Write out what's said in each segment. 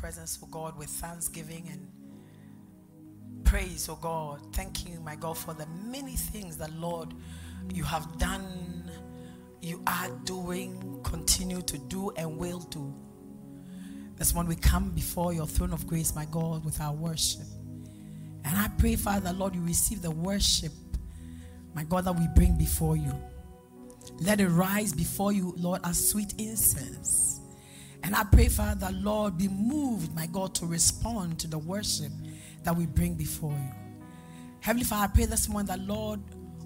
Presence, oh God, with thanksgiving and praise, oh God. Thank you, my God, for the many things that, Lord, you have done, you are doing, continue to do, and will do. This morning we come before your throne of grace, my God, with our worship. And I pray, Father, Lord, you receive the worship, my God, that we bring before you. Let it rise before you, Lord, as sweet incense. And I pray, Father, Lord, be moved, my God, to respond to the worship that we bring before you. Heavenly Father, I pray this morning that, Lord,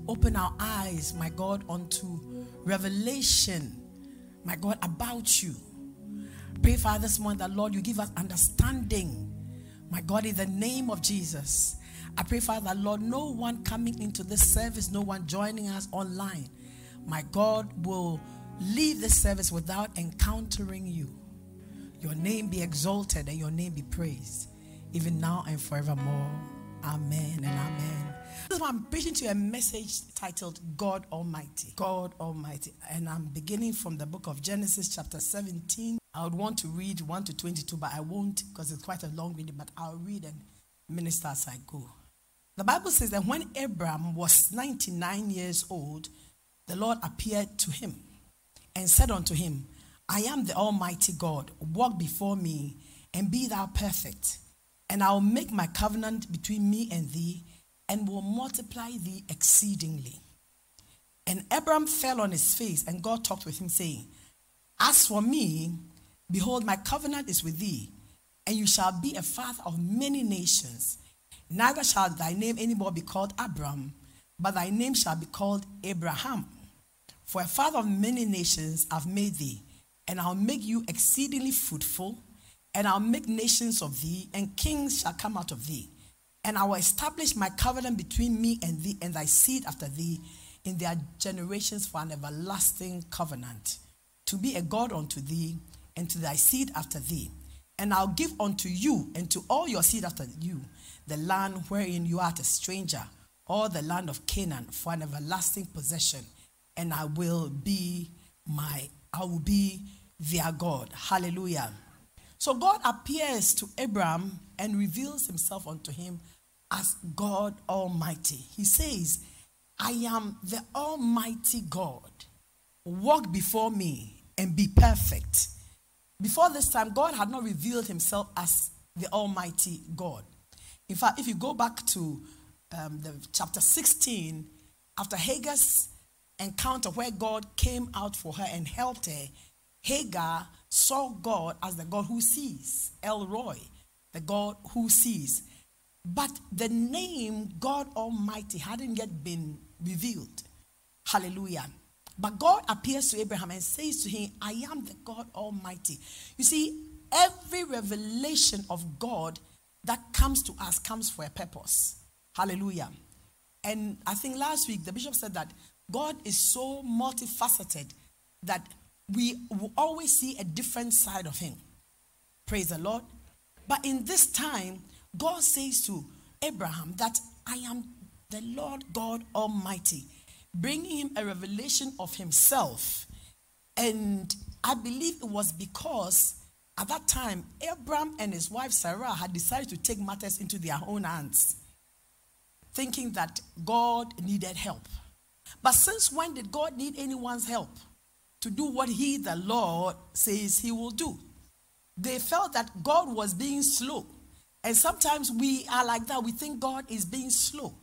open our eyes, my God, unto revelation, my God, about you. Pray, Father, this morning that, Lord, you give us understanding, my God, in the name of Jesus. I pray, Father, that, Lord, no one coming into this service, no one joining us online, my God, will leave this service without encountering you. Your name be exalted and your name be praised, even now and forevermore. Amen and amen. One, I'm preaching to you a message titled God Almighty. God Almighty. And I'm beginning from the book of Genesis, chapter 17. I would want to read 1 to 22, but I won't because it's quite a long reading, but I'll read and minister as I go. The Bible says that when Abram was 99 years old, the Lord appeared to him and said unto him, I am the Almighty God. Walk before me and be thou perfect. And I will make my covenant between me and thee and will multiply thee exceedingly. And Abram fell on his face, and God talked with him, saying, As for me, behold, my covenant is with thee, and you shall be a father of many nations. Neither shall thy name anymore be called Abram, but thy name shall be called Abraham. For a father of many nations I've made thee, and I'll make you exceedingly fruitful, and I'll make nations of thee, and kings shall come out of thee. And I will establish my covenant between me and thee and thy seed after thee in their generations for an everlasting covenant, to be a God unto thee and to thy seed after thee. And I'll give unto you and to all your seed after you the land wherein you art a stranger, all the land of Canaan for an everlasting possession. And I will be my, I will be their God. Hallelujah. So God appears to Abraham and reveals himself unto him as God Almighty. He says, I am the Almighty God. Walk before me and be perfect. Before this time, God had not revealed himself as the Almighty God. In fact, if you go back to um, the chapter 16, after Hagar's encounter where God came out for her and helped her, Hagar saw God as the God who sees, El Roi, the God who sees. But the name God Almighty hadn't yet been revealed. Hallelujah. But God appears to Abraham and says to him, I am the God Almighty. You see, every revelation of God that comes to us comes for a purpose. Hallelujah. And I think last week the bishop said that God is so multifaceted that we will always see a different side of him. Praise the Lord. But in this time, God says to Abraham that I am the Lord God Almighty, bringing him a revelation of himself. And I believe it was because at that time, Abraham and his wife Sarah had decided to take matters into their own hands, thinking that God needed help. But since when did God need anyone's help to do what he, the Lord, says he will do? They felt that God was being slow. And sometimes we are like that. We think God is being slow.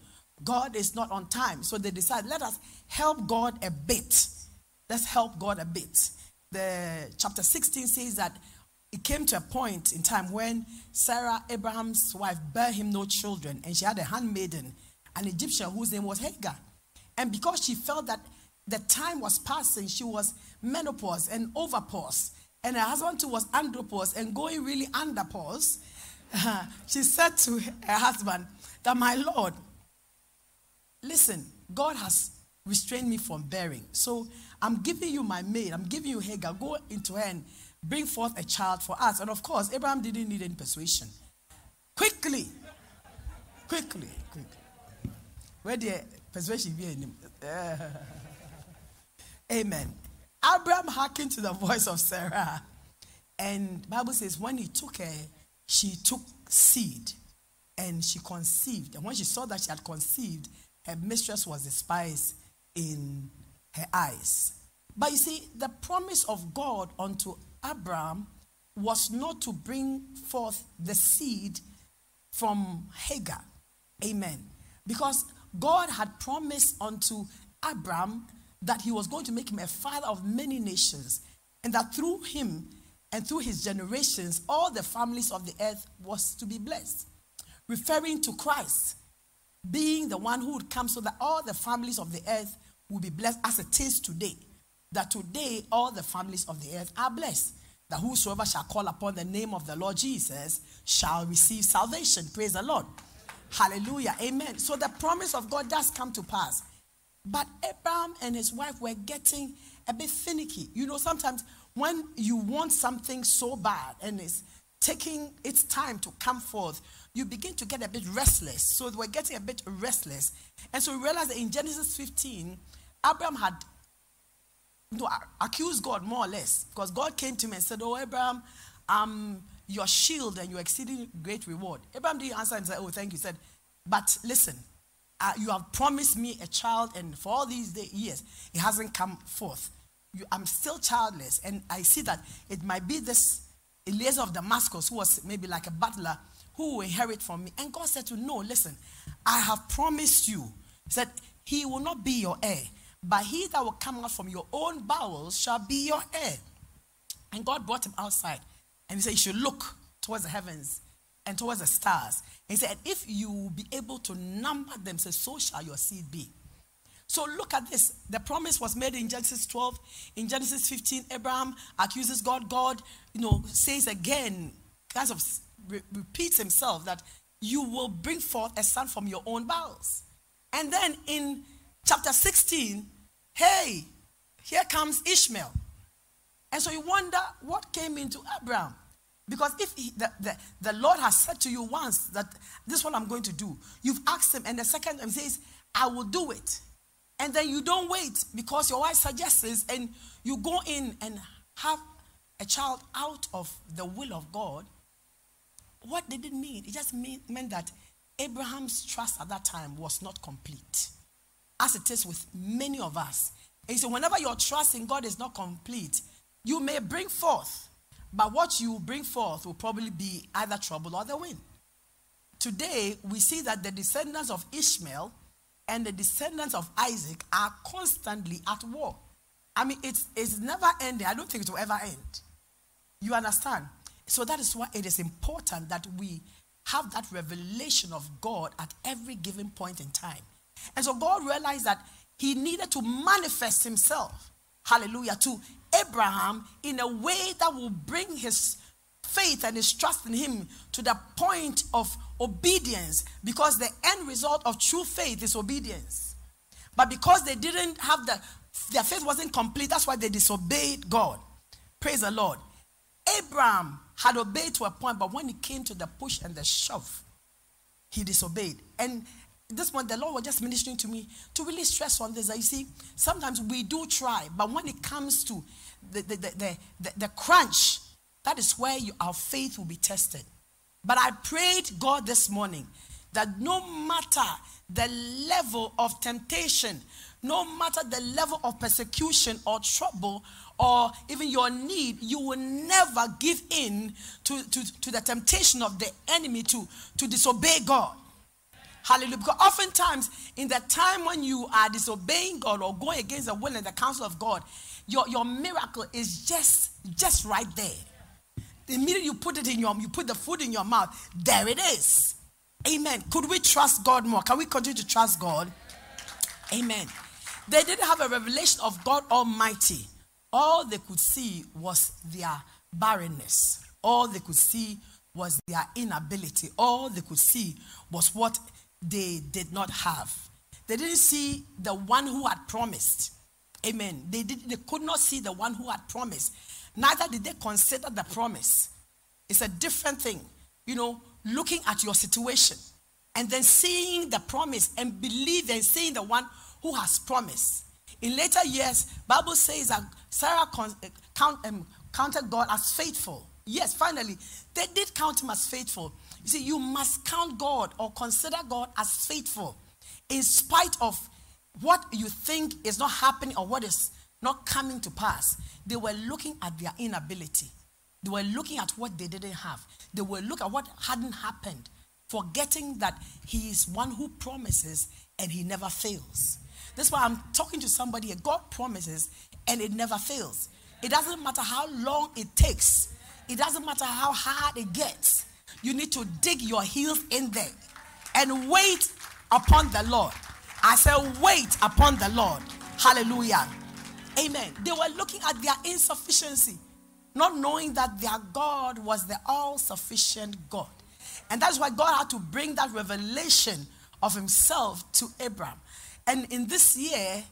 God is not on time. So they decide, let us help God a bit. Let's help God a bit. The chapter 16 says that it came to a point in time when Sarah, Abraham's wife, bare him no children, and she had a handmaiden, an Egyptian whose name was Hagar. And because she felt that the time was passing. She was menopause and overpause. And her husband too was andropause and going really underpause. Uh, she said to her husband that, My Lord, listen, God has restrained me from bearing. So I'm giving you my maid. I'm giving you Hagar. Go into her and bring forth a child for us. And of course, Abraham didn't need any persuasion. Quickly, quickly, quickly. Where the persuasion be him? Amen. Abraham hearkened to the voice of Sarah. And Bible says when he took her, she took seed and she conceived. And when she saw that she had conceived, her mistress was despised in her eyes. But you see, the promise of God unto Abraham was not to bring forth the seed from Hagar. Amen. Because God had promised unto Abraham that he was going to make him a father of many nations, and that through him and through his generations, all the families of the earth was to be blessed. Referring to Christ being the one who would come so that all the families of the earth will be blessed as it is today. That today all the families of the earth are blessed. That whosoever shall call upon the name of the Lord Jesus shall receive salvation. Praise the Lord. Hallelujah. Amen. So the promise of God does come to pass. But Abraham and his wife were getting a bit finicky. You know, sometimes when you want something so bad and it's taking its time to come forth, you begin to get a bit restless. So we're getting a bit restless. And so we realize that in Genesis 15, Abraham had you know, accused God more or less. Because God came to him and said, Oh, Abraham, I'm your shield and your exceeding great reward. Abraham didn't answer and say, Oh, thank you. He said, But listen, uh, you have promised me a child, and for all these day, years, it hasn't come forth. You, I'm still childless, and I see that it might be this Eliezer of Damascus, who was maybe like a butler, who will inherit from me. And God said to him, no, listen, I have promised you. He said, He will not be your heir, but he that will come out from your own bowels shall be your heir. And God brought him outside, and he said, You should look towards the heavens and towards the stars. He said, If you will be able to number them, so shall your seed be. So look at this. The promise was made in Genesis 12. In Genesis 15, Abraham accuses God. God, you know, says again, kind of re- repeats himself that you will bring forth a son from your own bowels. And then in chapter 16, hey, here comes Ishmael. And so you wonder what came into Abraham. Because if he, the, the, the Lord has said to you once that this is what I'm going to do, you've asked him, and the second time says, I will do it. And then you don't wait because your wife suggests this, and you go in and have a child out of the will of God. What did it mean? It just mean, meant that Abraham's trust at that time was not complete, as it is with many of us. And so, whenever your trust in God is not complete, you may bring forth but what you bring forth will probably be either trouble or the win. Today, we see that the descendants of Ishmael and the descendants of Isaac are constantly at war. I mean, it's, it's never ending. I don't think it will ever end. You understand? So that is why it is important that we have that revelation of God at every given point in time. And so God realized that he needed to manifest himself, hallelujah, to Abraham in a way that will bring his faith and his trust in him to the point of obedience because the end result of true faith is obedience. But because they didn't have the, their faith wasn't complete, that's why they disobeyed God. Praise the Lord. Abraham had obeyed to a point, but when it came to the push and the shove, he disobeyed. And this one, the Lord was just ministering to me to really stress on this. That you see, sometimes we do try, but when it comes to the, the, the, the, the crunch, that is where you, our faith will be tested. But I prayed God this morning that no matter the level of temptation, no matter the level of persecution or trouble or even your need, you will never give in to, to, to the temptation of the enemy to, to disobey God. Hallelujah. Because oftentimes, in the time when you are disobeying God or going against the will and the counsel of God, your, your miracle is just, just right there. The minute you put it in your, you put the food in your mouth, there it is. Amen. Could we trust God more? Can we continue to trust God? Amen. They didn't have a revelation of God Almighty. All they could see was their barrenness. All they could see was their inability. All they could see was what they did not have. They didn't see the one who had promised. Amen. They, did, they could not see the one who had promised. Neither did they consider the promise. It's a different thing. You know, looking at your situation and then seeing the promise and believing, seeing the one who has promised. In later years, Bible says that Sarah con- count, um, counted God as faithful. Yes, finally, they did count him as faithful. You see, you must count God or consider God as faithful in spite of what you think is not happening or what is not coming to pass. They were looking at their inability. They were looking at what they didn't have. They were looking at what hadn't happened, forgetting that He is one who promises and He never fails. That's why I'm talking to somebody. God promises and it never fails. It doesn't matter how long it takes, it doesn't matter how hard it gets. You need to dig your heels in there and wait upon the Lord. I said, wait upon the Lord. Hallelujah. Amen. They were looking at their insufficiency, not knowing that their God was the all sufficient God. And that's why God had to bring that revelation of Himself to Abraham. And in this year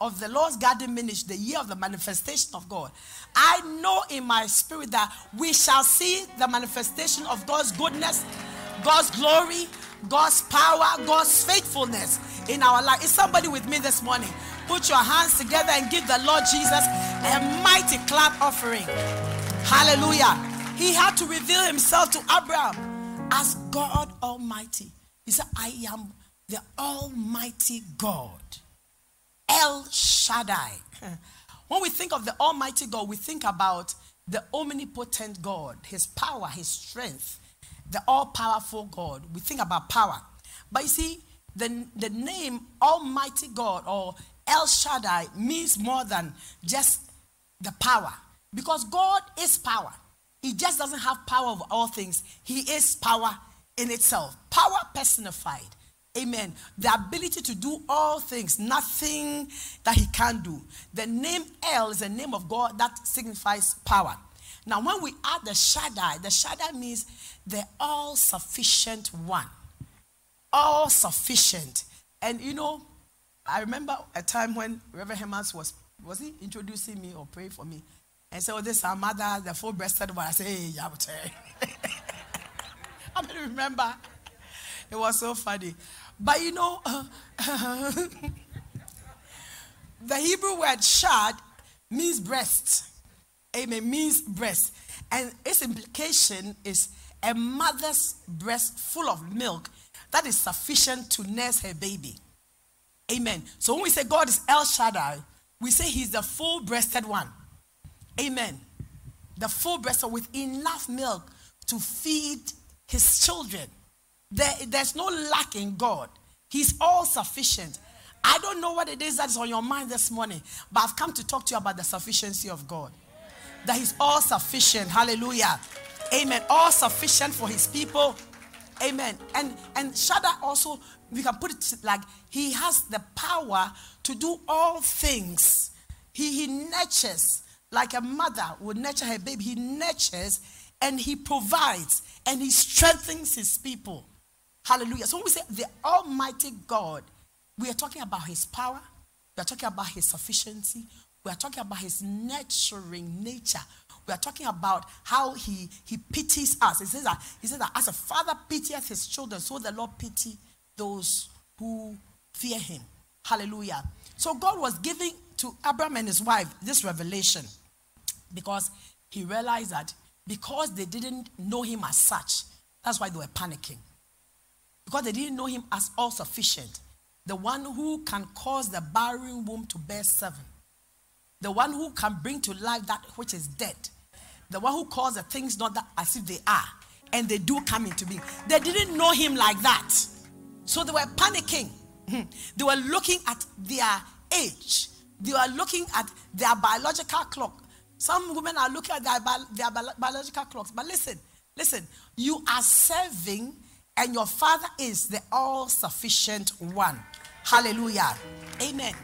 of the Lord's Garden Ministry, the year of the manifestation of God, I know in my spirit that we shall see the manifestation of God's goodness, God's glory, God's power, God's faithfulness in our life. Is somebody with me this morning? Put your hands together and give the Lord Jesus a mighty clap offering. Hallelujah. He had to reveal himself to Abraham as God Almighty. He said, I am the Almighty God. El Shaddai. When we think of the Almighty God, we think about the omnipotent God, His power, His strength, the all powerful God. We think about power. But you see, the, the name Almighty God or El Shaddai means more than just the power. Because God is power. He just doesn't have power over all things, He is power in itself. Power personified. Amen. The ability to do all things, nothing that he can't do. The name El is the name of God that signifies power. Now, when we add the Shaddai, the Shaddai means the all sufficient one. All sufficient. And you know, I remember a time when Reverend Hemans was, was he introducing me or praying for me? And said, Oh, this is our mother, the full breasted one. I said, Hey, Yabute. I mean, remember. It was so funny. But you know, uh, the Hebrew word shad means breast. Amen. Means breast. And its implication is a mother's breast full of milk that is sufficient to nurse her baby. Amen. So when we say God is El Shaddai, we say he's the full breasted one. Amen. The full breasted with enough milk to feed his children. There, there's no lack in God. He's all sufficient. I don't know what it is that's on your mind this morning, but I've come to talk to you about the sufficiency of God. That He's all sufficient. Hallelujah. Amen. All sufficient for His people. Amen. And and Shaddai also, we can put it like He has the power to do all things. He, he nurtures like a mother would nurture her baby. He nurtures and He provides and He strengthens His people. Hallelujah. So when we say the Almighty God, we are talking about His power, we are talking about His sufficiency, we are talking about His nurturing nature. We are talking about how he, he pities us. He says, that, he says that as a father pitieth his children, so the Lord pity those who fear him. Hallelujah. So God was giving to Abraham and his wife this revelation because he realized that because they didn't know him as such, that's why they were panicking because they didn't know him as all sufficient, the one who can cause the barren womb to bear seven, the one who can bring to life that which is dead, the one who calls the things not that as if they are, and they do come into being. They didn't know him like that. So they were panicking. Hmm. They were looking at their age. They were looking at their biological clock. Some women are looking at their, their biological clocks. But listen, listen, you are serving and your Father is the all sufficient one. Hallelujah. Amen.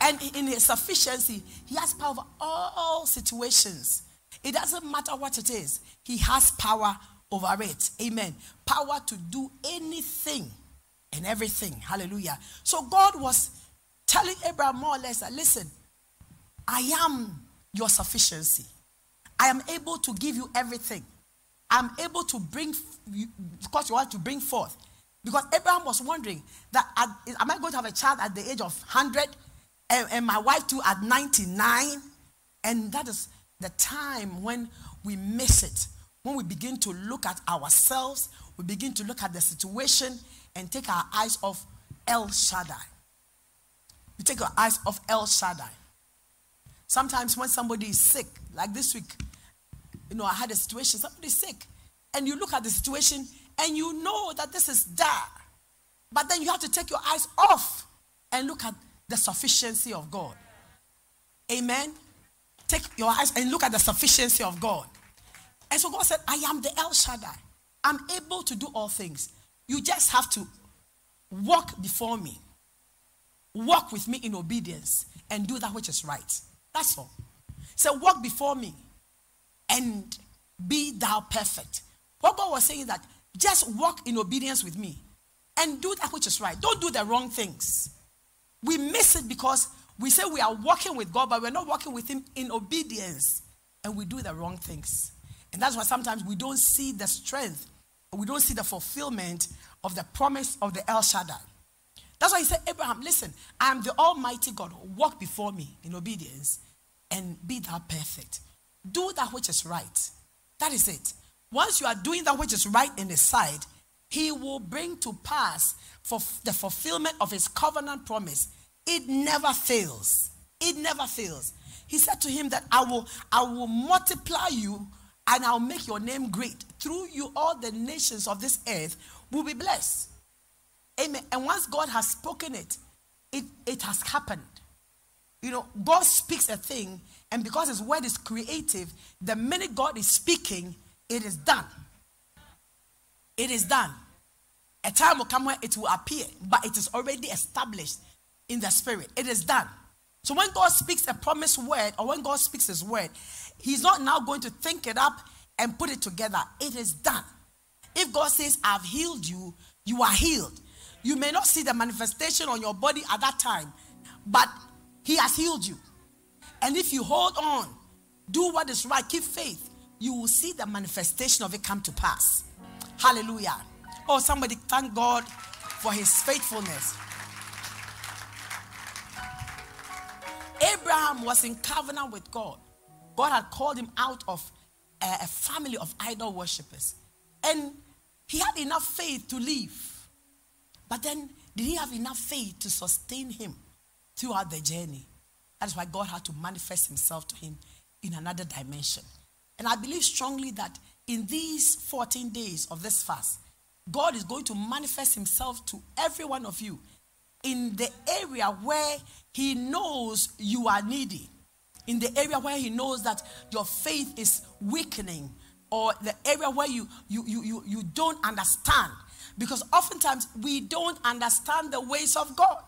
And in his sufficiency, he has power over all situations. It doesn't matter what it is, he has power over it. Amen. Power to do anything and everything. Hallelujah. So God was telling Abraham more or less that listen, I am your sufficiency. I am able to give you everything. I'm able to bring, because you want to bring forth. Because Abraham was wondering that am I going to have a child at the age of 100 and, and my wife too at 99? And that is the time when we miss it. When we begin to look at ourselves, we begin to look at the situation and take our eyes off El Shaddai. We take our eyes off El Shaddai. Sometimes when somebody is sick, like this week, you know, I had a situation, somebody's sick, and you look at the situation and you know that this is there. But then you have to take your eyes off and look at the sufficiency of God. Amen. Take your eyes and look at the sufficiency of God. And so God said, I am the El Shaddai. I'm able to do all things. You just have to walk before me, walk with me in obedience, and do that which is right. That's all. So walk before me and be thou perfect. What God was saying is that just walk in obedience with me and do that which is right. Don't do the wrong things. We miss it because we say we are walking with God, but we're not walking with Him in obedience. And we do the wrong things. And that's why sometimes we don't see the strength, we don't see the fulfillment of the promise of the El Shaddai. That's why he said, Abraham, listen, I am the Almighty God. Walk before me in obedience and be thou perfect. Do that which is right. That is it. Once you are doing that which is right in his sight, he will bring to pass for the fulfillment of his covenant promise. It never fails. It never fails. He said to him that I will I will multiply you and I'll make your name great. Through you all the nations of this earth will be blessed. Amen. And once God has spoken it, it, it has happened. You know, God speaks a thing, and because his word is creative, the minute God is speaking, it is done. It is done. A time will come where it will appear, but it is already established in the spirit. It is done. So when God speaks a promised word, or when God speaks his word, he's not now going to think it up and put it together. It is done. If God says, I've healed you, you are healed. You may not see the manifestation on your body at that time, but He has healed you. And if you hold on, do what is right, keep faith, you will see the manifestation of it come to pass. Hallelujah. Oh, somebody thank God for his faithfulness. Abraham was in covenant with God. God had called him out of a, a family of idol worshippers. And he had enough faith to live. But then, did he have enough faith to sustain him throughout the journey? That's why God had to manifest himself to him in another dimension. And I believe strongly that in these 14 days of this fast, God is going to manifest himself to every one of you in the area where he knows you are needy, in the area where he knows that your faith is weakening, or the area where you you you you, you don't understand. Because oftentimes we don't understand the ways of God.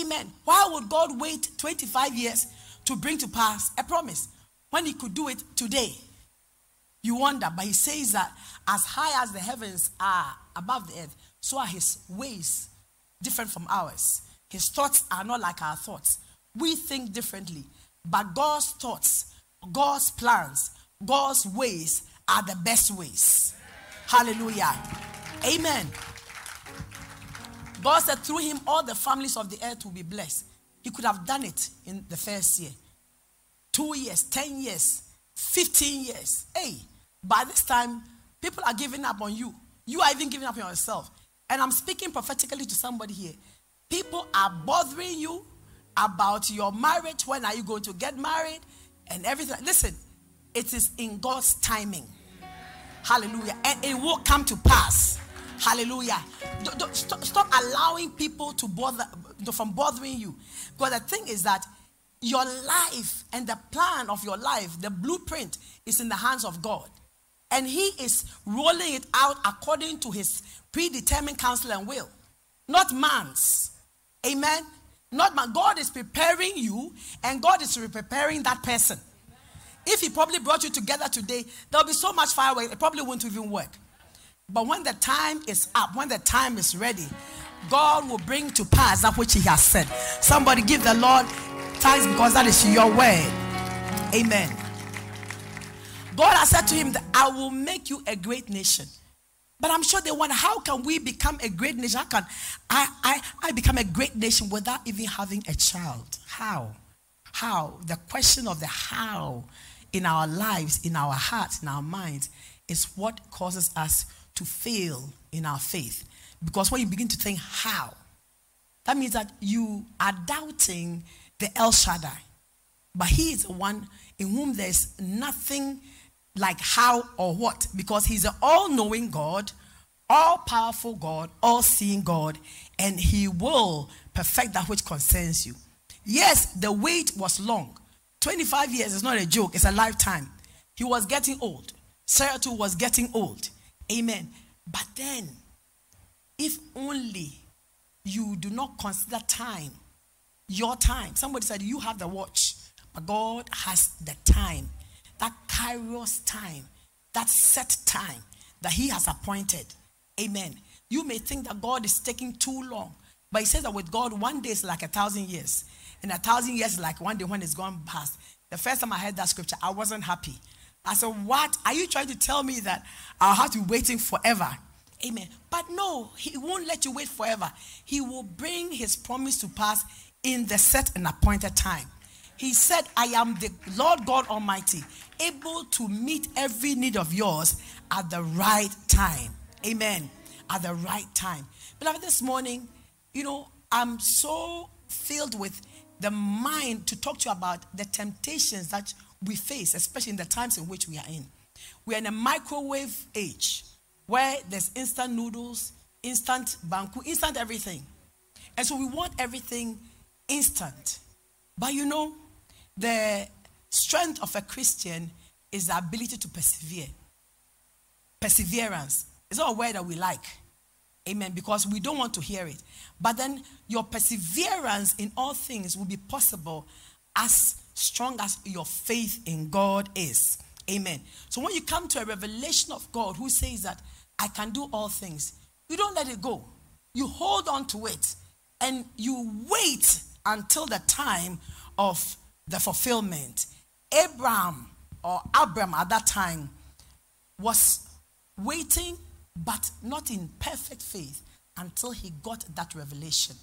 Amen. Why would God wait 25 years to bring to pass a promise? When he could do it today. You wonder, but he says that as high as the heavens are above the earth, so are his ways different from ours. His thoughts are not like our thoughts. We think differently, but God's thoughts, God's plans, God's ways are the best ways. Hallelujah. Amen. God said through him all the families of the earth will be blessed. He could have done it in the first year two years, 10 years, 15 years. Hey, by this time, people are giving up on you. You are even giving up on yourself. And I'm speaking prophetically to somebody here. People are bothering you about your marriage. When are you going to get married? And everything. Listen, it is in God's timing. Hallelujah. And it will come to pass. Hallelujah. Don't, don't, stop, stop allowing people to bother from bothering you. Because the thing is that your life and the plan of your life, the blueprint, is in the hands of God. And He is rolling it out according to His predetermined counsel and will, not man's. Amen. Not man. God is preparing you, and God is preparing that person. If He probably brought you together today, there'll be so much fireworks, it probably won't even work. But when the time is up, when the time is ready, God will bring to pass that which He has said. Somebody give the Lord thanks because that is your word. Amen. God has said to him that I will make you a great nation. But I'm sure they wonder how can we become a great nation? How can I, I, I become a great nation without even having a child? How? How? The question of the how in our lives, in our hearts, in our minds is what causes us to fail in our faith. Because when you begin to think how, that means that you are doubting the El Shaddai. But he is the one in whom there's nothing like how or what, because He's an all knowing God, all powerful God, all seeing God, and He will perfect that which concerns you. Yes, the wait was long. 25 years is not a joke, it's a lifetime. He was getting old. Sarah too was getting old. Amen. But then, if only you do not consider time, your time. Somebody said you have the watch, but God has the time that kairos time, that set time that He has appointed. Amen. You may think that God is taking too long, but He says that with God, one day is like a thousand years, and a thousand years is like one day when it's gone past. The first time I heard that scripture, I wasn't happy. I said, What? Are you trying to tell me that I'll have to be waiting forever? Amen. But no, He won't let you wait forever. He will bring His promise to pass in the set and appointed time. He said, I am the Lord God Almighty, able to meet every need of yours at the right time. Amen. At the right time. Beloved, this morning, you know, I'm so filled with the mind to talk to you about the temptations that we face, especially in the times in which we are in. We are in a microwave age where there's instant noodles, instant banku, instant everything. And so we want everything instant. But you know, the strength of a Christian is the ability to persevere. Perseverance is not a word that we like. Amen. Because we don't want to hear it. But then your perseverance in all things will be possible as strong as your faith in God is. Amen. So when you come to a revelation of God who says that I can do all things, you don't let it go. You hold on to it and you wait until the time of the fulfillment. Abraham or Abram at that time was waiting, but not in perfect faith until he got that revelation.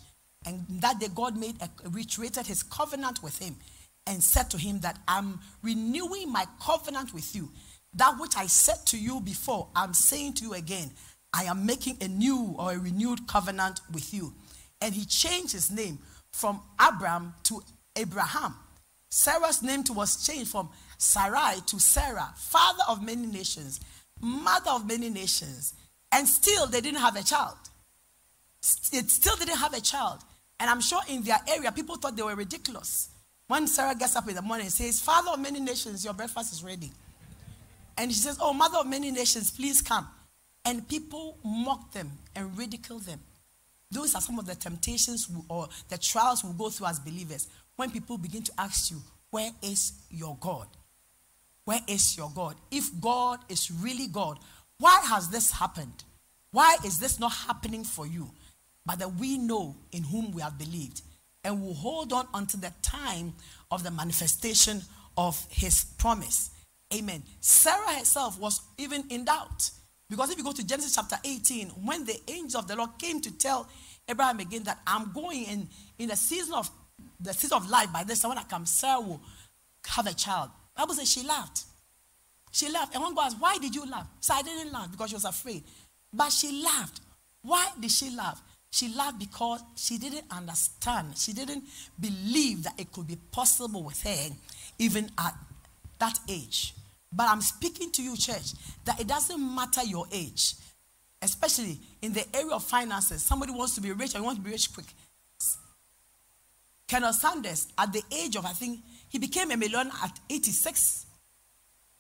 And that day, God made a, reiterated his covenant with him and said to him that I'm renewing my covenant with you. That which I said to you before, I'm saying to you again. I am making a new or a renewed covenant with you. And he changed his name from Abram to Abraham. Sarah's name was changed from Sarai to Sarah, father of many nations, mother of many nations. And still, they didn't have a child. It still didn't have a child. And I'm sure in their area, people thought they were ridiculous. When Sarah gets up in the morning and says, Father of many nations, your breakfast is ready. And she says, Oh, mother of many nations, please come. And people mocked them and ridiculed them. Those are some of the temptations or the trials we go through as believers when people begin to ask you, Where is your God? Where is your God? If God is really God, why has this happened? Why is this not happening for you? But that we know in whom we have believed and will hold on until the time of the manifestation of his promise. Amen. Sarah herself was even in doubt. Because if you go to Genesis chapter 18, when the angel of the Lord came to tell Abraham again that I'm going in, in a season of the season of life, by this time when I come, Sarah will have a child. Bible says she laughed. She laughed. And one asked, Why did you laugh? So I didn't laugh because she was afraid. But she laughed. Why did she laugh? She laughed because she didn't understand. She didn't believe that it could be possible with her, even at that age. But I'm speaking to you, church, that it doesn't matter your age, especially in the area of finances. Somebody wants to be rich and you want to be rich quick. Colonel Sanders, at the age of, I think, he became a millionaire at 86.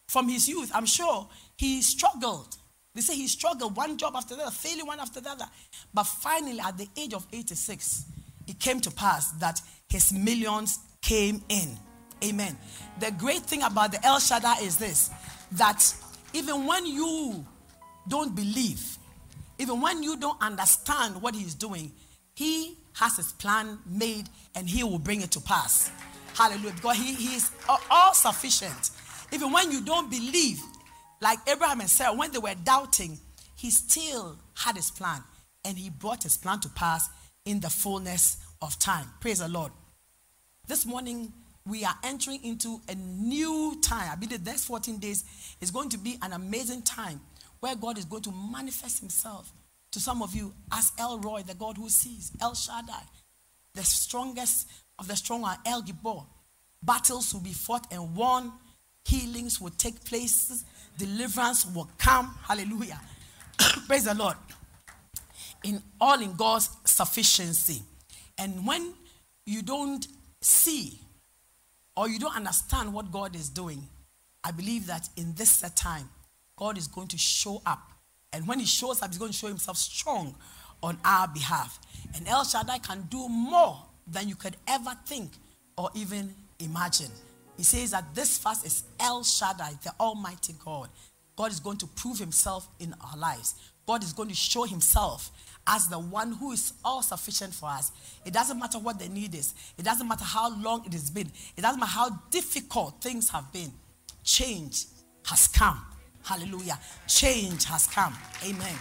From his youth, I'm sure he struggled. They say he struggled one job after the other, failing one after the other. But finally, at the age of 86, it came to pass that his millions came in. Amen. The great thing about the El Shaddai is this that even when you don't believe, even when you don't understand what he's doing, he has his plan made and he will bring it to pass. Hallelujah. Because he, he is all sufficient. Even when you don't believe, like Abraham and Sarah, when they were doubting, he still had his plan and he brought his plan to pass in the fullness of time. Praise the Lord. This morning, we are entering into a new time. I believe the next 14 days is going to be an amazing time where God is going to manifest himself to some of you as El Roi, the God who sees, El Shaddai, the strongest of the strong are El Gibor. Battles will be fought and won, healings will take place, deliverance will come. Hallelujah. Praise the Lord. In all in God's sufficiency. And when you don't see or you don't understand what God is doing, I believe that in this set time, God is going to show up. And when He shows up, He's going to show Himself strong on our behalf. And El Shaddai can do more than you could ever think or even imagine. He says that this fast is El Shaddai, the Almighty God. God is going to prove Himself in our lives. God is going to show Himself as the one who is all sufficient for us. It doesn't matter what the need is, it doesn't matter how long it has been, it doesn't matter how difficult things have been. Change has come. Hallelujah. Change has come. Amen.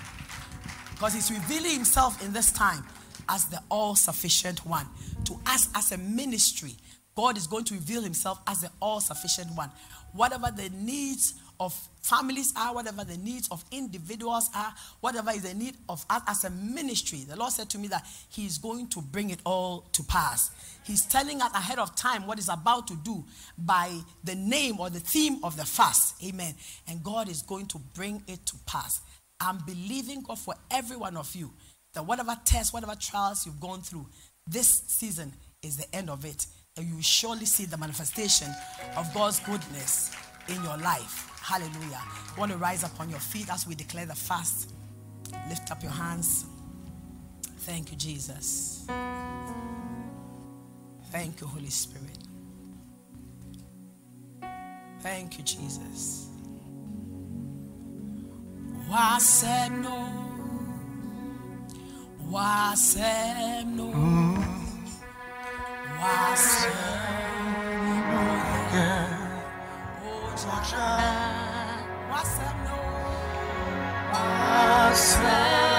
Because He's revealing Himself in this time as the all sufficient one. To us as a ministry, God is going to reveal Himself as the all sufficient one. Whatever the needs of families are, whatever the needs of individuals are, whatever is the need of us as a ministry, the Lord said to me that He is going to bring it all to pass. He's telling us ahead of time what He's about to do by the name or the theme of the fast. Amen. And God is going to bring it to pass. I'm believing God for every one of you that whatever tests, whatever trials you've gone through, this season is the end of it. And you will surely see the manifestation of God's goodness in your life. Hallelujah. You want to rise up on your feet as we declare the fast. Lift up your hands. Thank you, Jesus. Thank you, Holy Spirit. Thank you, Jesus. Mm. Waseno. Waseno. Waseno. Waseno. Wasemno,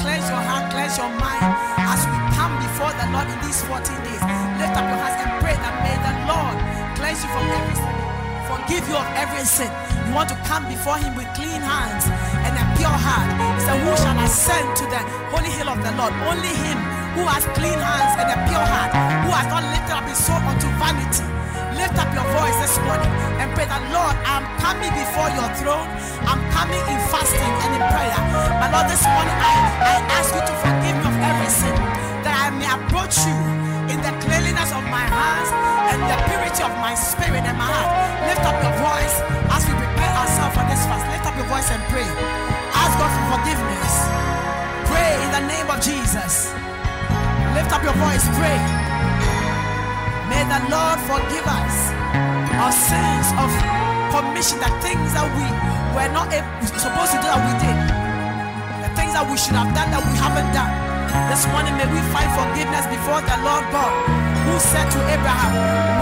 cleanse your heart, cleanse your mind as we come before the Lord in these 14 days. Lift up your hands and pray that may the Lord cleanse you from every sin, forgive you of every sin. You want to come before Him with clean hands and a pure heart. He said, Who shall ascend to the holy hill of the Lord? Only Him who has clean hands and a pure heart, who has not lifted up his soul unto vanity. Lift up your voice this morning and pray that Lord, I'm coming before your throne. I'm coming in fasting and in prayer. My Lord, this morning I, I ask you to forgive me of every sin, that I may approach you in the cleanliness of my hands and the purity of my spirit and my heart. Lift up your voice as we prepare ourselves for this fast. Lift up your voice and pray. Ask God for forgiveness. Pray in the name of Jesus. Lift up your voice, pray. May the Lord forgive us our sins of commission, the things that we were not able, supposed to do that we did, the things that we should have done that we haven't done. This morning, may we find forgiveness before the Lord God, who said to Abraham,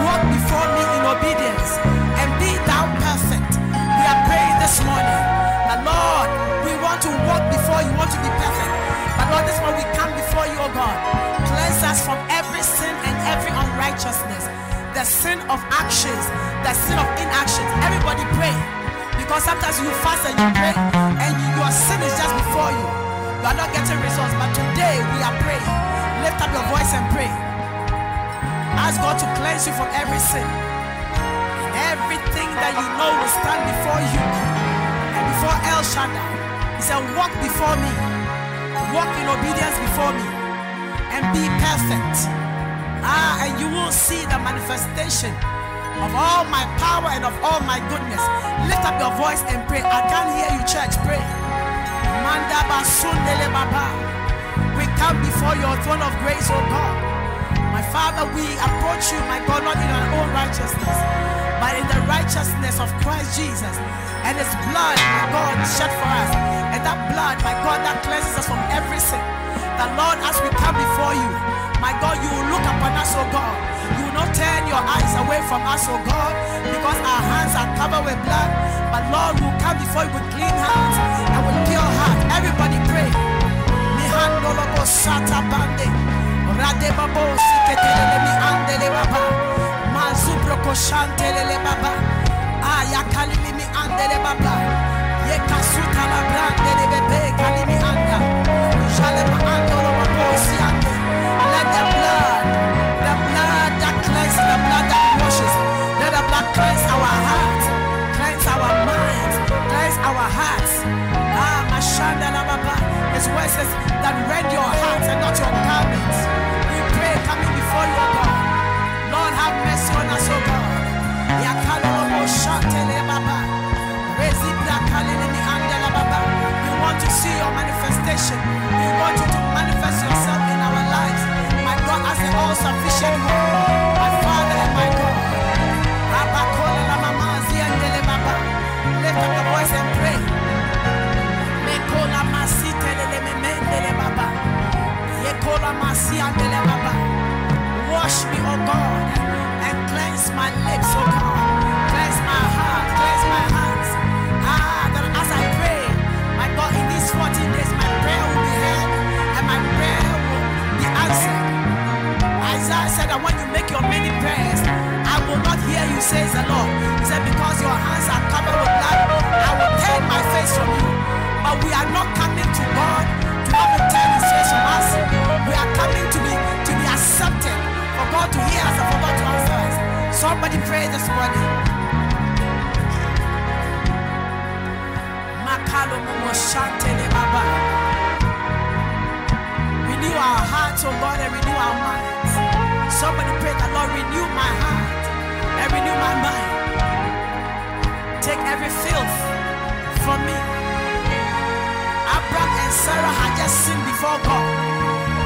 Walk before me in obedience and be thou perfect. We are praying this morning, the Lord, we want to walk before you, want to be perfect. But Lord, this morning we come before you, oh God. Cleanse us from every sin and every unrighteousness. The sin of actions, the sin of inactions. Everybody pray. Because sometimes you fast and you pray, and your sin is just before you. You are not getting results. But today we are praying. Lift up your voice and pray. Ask God to cleanse you from every sin. And everything that you know will stand before you. And before El Shaddai. He said, Walk before me. Walk in obedience before me. And be perfect. Ah, and you will see the manifestation of all my power and of all my goodness. Lift up your voice and pray. I can't hear you, church. Pray. We come before your throne of grace, oh God. My Father, we approach you, my God, not in our own righteousness, but in the righteousness of Christ Jesus. And his blood, my God, shed for us. And that blood, my God, that cleanses us from every sin. The Lord, as we come before you, my God, you will look upon us, oh God. You will not turn your eyes away from us, oh God, because our hands are covered with blood. But Lord, we will come before you with clean hands and with pure heart. Everybody pray. La kalimi anda. The blood, the blood that cleanses, the blood that washes, let the blood cleanse our hearts, cleanse our minds, cleanse our hearts. Ah, Mashanda la baba. His word says that rend your hearts and not your garments. We pray coming before you, God. Lord, have mercy on us, O God. Yakalolobo shatele baba. Rezibra kalele mi andela baba. We want to see your manifestation. Your many prayers, I will not hear you, says the Lord. He said, because your hands are covered with blood, I will turn my face from you. But we are not coming to God to have him turn his face from us. We are coming to be to be accepted for God to hear us and for God to answer us. Somebody pray this morning. Renew our hearts, oh God, and renew our minds. Somebody pray that Lord renew my heart and renew my mind. Take every filth from me. Abraham and Sarah had just sinned before God.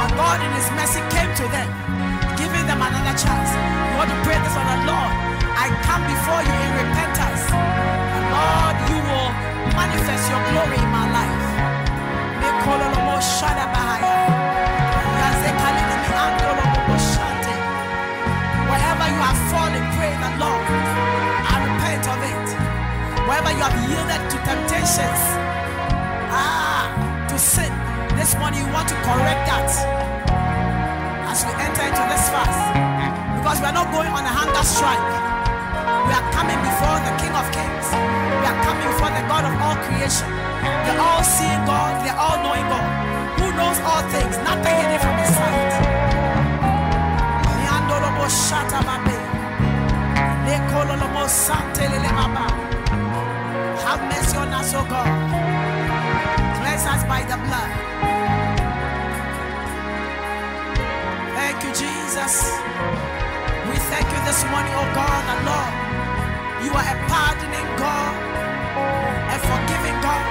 But God in his mercy came to them, giving them another chance. You to ah, to sin, this morning you want to correct that as we enter into this fast. Because we are not going on a hunger strike. We are coming before the King of Kings. We are coming before the God of all creation. The all seeing God, the all knowing God, who knows all things, nothing hidden from his sight. Shatababe. Lekololobo santelelebaba. Have mercy on us, O God. Us by the blood. Thank you, Jesus. We thank you this morning, O God and Lord. You are a pardoning God, a forgiving God.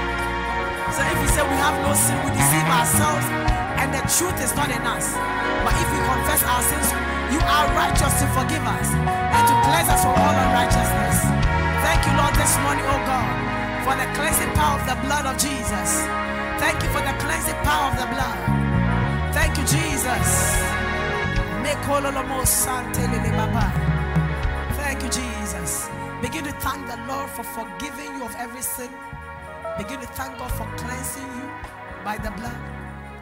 So if we say we have no sin, we deceive ourselves, and the truth is not in us. But if we confess our sins, you are righteous to forgive us and to cleanse us from all unrighteousness. Thank you, Lord, this morning, oh God, for the cleansing power of the blood of Jesus. Thank you for the cleansing power of the blood. Thank you, Jesus. Thank you, Jesus. Begin to thank the Lord for forgiving you of every sin. Begin to thank God for cleansing you by the blood.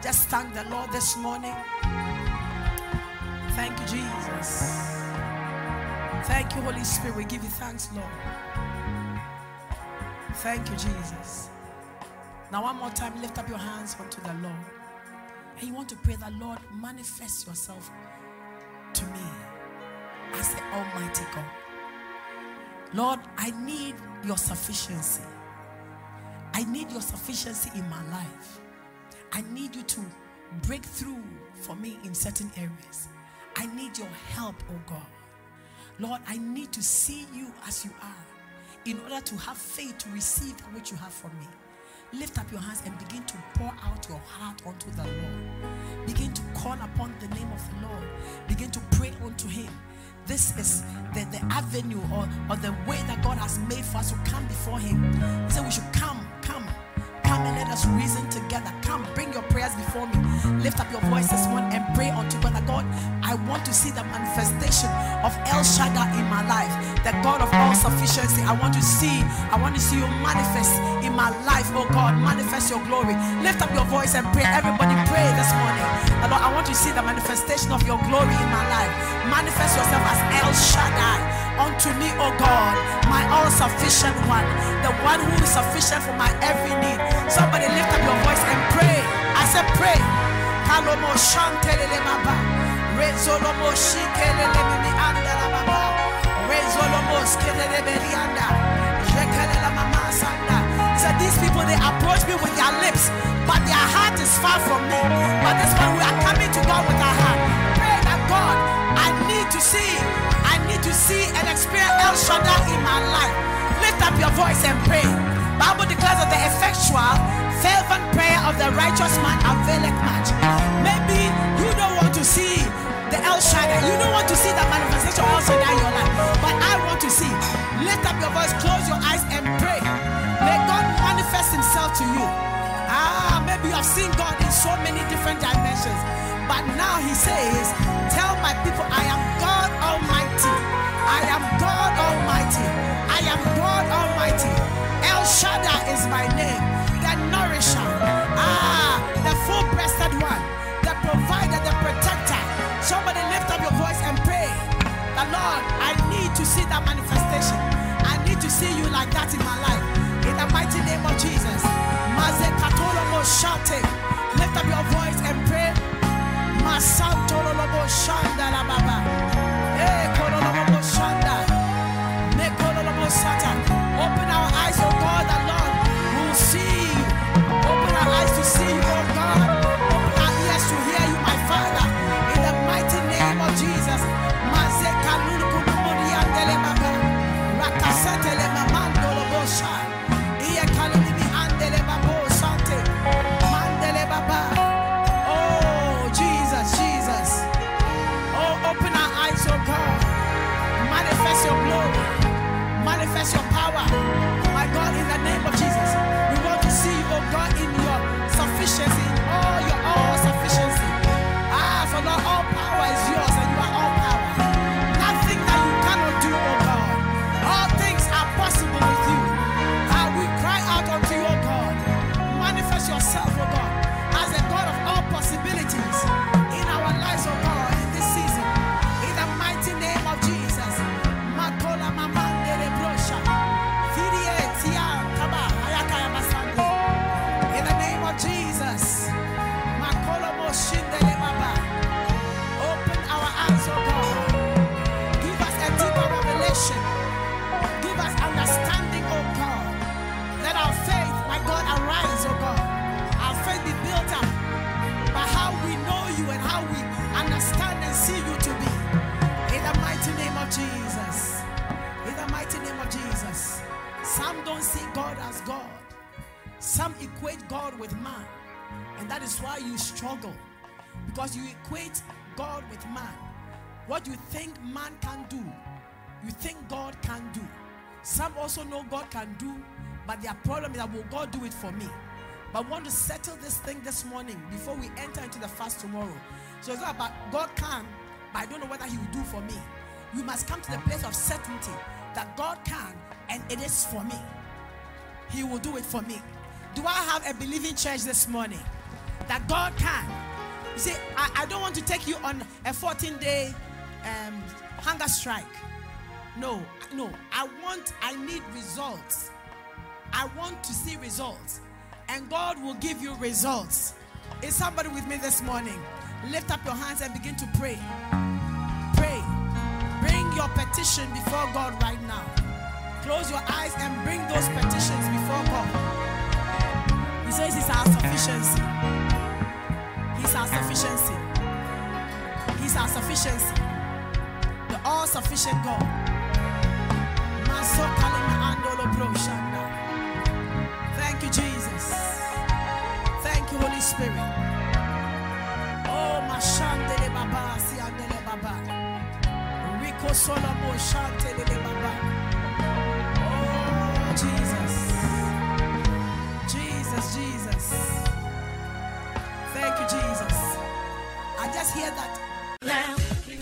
Just thank the Lord this morning. Thank you, Jesus. Thank you, Holy Spirit. We give you thanks, Lord. Thank you, Jesus. Now, one more time, lift up your hands unto the Lord. And you want to pray that, Lord, manifest yourself to me as the Almighty God. Lord, I need your sufficiency. I need your sufficiency in my life. I need you to break through for me in certain areas. I need your help, oh God. Lord, I need to see you as you are in order to have faith to receive which you have for me. Lift up your hands and begin to pour out your heart unto the Lord. Begin to call upon the name of the Lord. Begin to pray unto Him. This is the, the avenue or, or the way that God has made for us to come before Him. He said we should come, come, come and let us reason together. Come, bring your prayers before me. Lift up your voice this morning and pray unto want to see the manifestation of El Shaddai in my life, the God of all sufficiency. I want to see, I want to see you manifest in my life, oh God. Manifest your glory. Lift up your voice and pray. Everybody pray this morning. Lord, I want to see the manifestation of your glory in my life. Manifest yourself as El Shaddai unto me, oh God, my all sufficient one, the one who is sufficient for my every need. Somebody lift up your voice and pray. I said, pray. Anda la skelele berianda. Jekelele mama sanda. Said, these people, they approach me with their lips, but their heart is far from me. But this one, we are coming to God with our heart. Pray that God, I need to see, I need to see and experience El Shaddai in my life. Lift up your voice and pray. Bible declares that the effectual, fervent prayer of the righteous man availeth much. Maybe you don't want to see the El Shaddai. You don't want to see the manifestation of El Shaddai in your life. But I want to see. Lift up your voice, close your eyes, and pray. May God manifest Himself to you. Ah, maybe you have seen God in so many different dimensions. But now He says, Tell my people, I am God Almighty. I am God nourisher. Ah, the full breasted one. The provider, the protector. Somebody lift up your voice and pray. The Lord, I need to see that manifestation. I need to see you like that in my life. In the mighty name of Jesus. Maze katolo mo shate. Lift up your voice and pray. Masantolo lobo to settle this thing this morning before we enter into the fast tomorrow. So it's not about God can, but I don't know whether He will do for me. You must come to the place of certainty that God can and it is for me. He will do it for me. Do I have a believing church this morning that God can? You see, I, I don't want to take you on a 14 day um, hunger strike. No, no. I want, I need results. I want to see results. And God will give you results. Is somebody with me this morning? Lift up your hands and begin to pray. Pray. Bring your petition before God right now. Close your eyes and bring those petitions before God. He says He's our sufficiency. He's our sufficiency. He's our sufficiency. The all sufficient God. Maso kalima andolo Spirit. Oh, baba, baba. Rico baba. Oh, Jesus. Jesus, Jesus. Thank you, Jesus. I just hear that.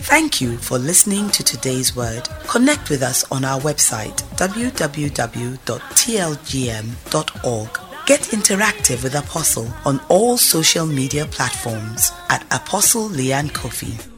Thank you for listening to today's word. Connect with us on our website www.tlgm.org. Get interactive with Apostle on all social media platforms at Apostle Leanne Coffee.